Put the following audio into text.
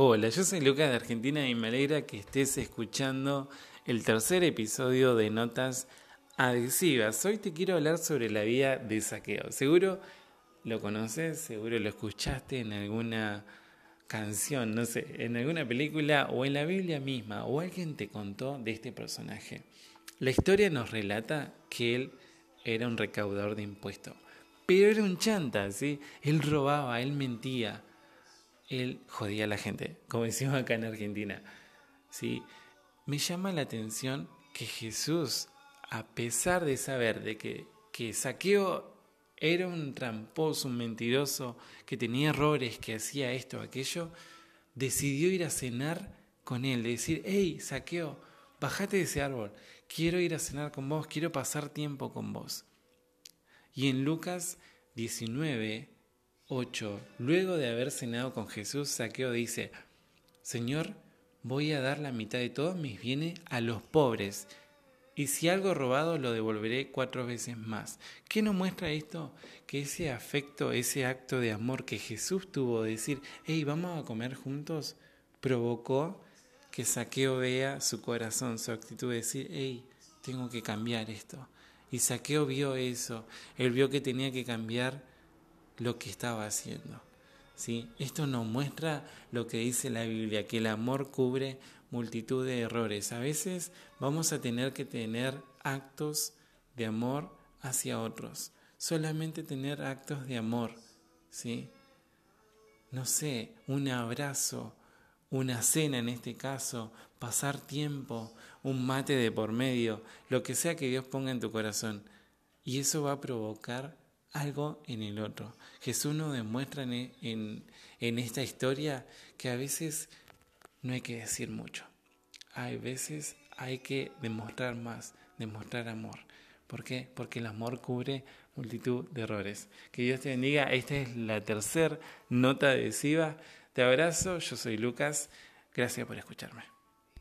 Hola, yo soy Lucas de Argentina y me alegra que estés escuchando el tercer episodio de Notas Adhesivas. Hoy te quiero hablar sobre la vida de saqueo. Seguro lo conoces, seguro lo escuchaste en alguna canción, no sé, en alguna película o en la Biblia misma, o alguien te contó de este personaje. La historia nos relata que él era un recaudador de impuestos, pero era un chanta, ¿sí? Él robaba, él mentía él jodía a la gente, como decimos acá en Argentina. ¿sí? Me llama la atención que Jesús, a pesar de saber de que, que Saqueo era un tramposo, un mentiroso, que tenía errores, que hacía esto, aquello, decidió ir a cenar con él, de decir, hey, Saqueo, bájate de ese árbol, quiero ir a cenar con vos, quiero pasar tiempo con vos. Y en Lucas 19, 8. Luego de haber cenado con Jesús, Saqueo dice, Señor, voy a dar la mitad de todos mis bienes a los pobres, y si algo robado lo devolveré cuatro veces más. ¿Qué nos muestra esto? Que ese afecto, ese acto de amor que Jesús tuvo de decir, hey, vamos a comer juntos, provocó que Saqueo vea su corazón, su actitud de decir, hey, tengo que cambiar esto. Y Saqueo vio eso, él vio que tenía que cambiar lo que estaba haciendo. ¿sí? Esto nos muestra lo que dice la Biblia, que el amor cubre multitud de errores. A veces vamos a tener que tener actos de amor hacia otros. Solamente tener actos de amor. ¿sí? No sé, un abrazo, una cena en este caso, pasar tiempo, un mate de por medio, lo que sea que Dios ponga en tu corazón. Y eso va a provocar algo en el otro. Jesús nos demuestra en, en, esta historia que a veces no hay que decir mucho. Hay veces hay que demostrar más, demostrar amor. ¿Por qué? Porque el amor cubre multitud de errores. Que Dios te bendiga. Esta es la tercera nota adhesiva. Te abrazo, yo soy Lucas. Gracias por escucharme.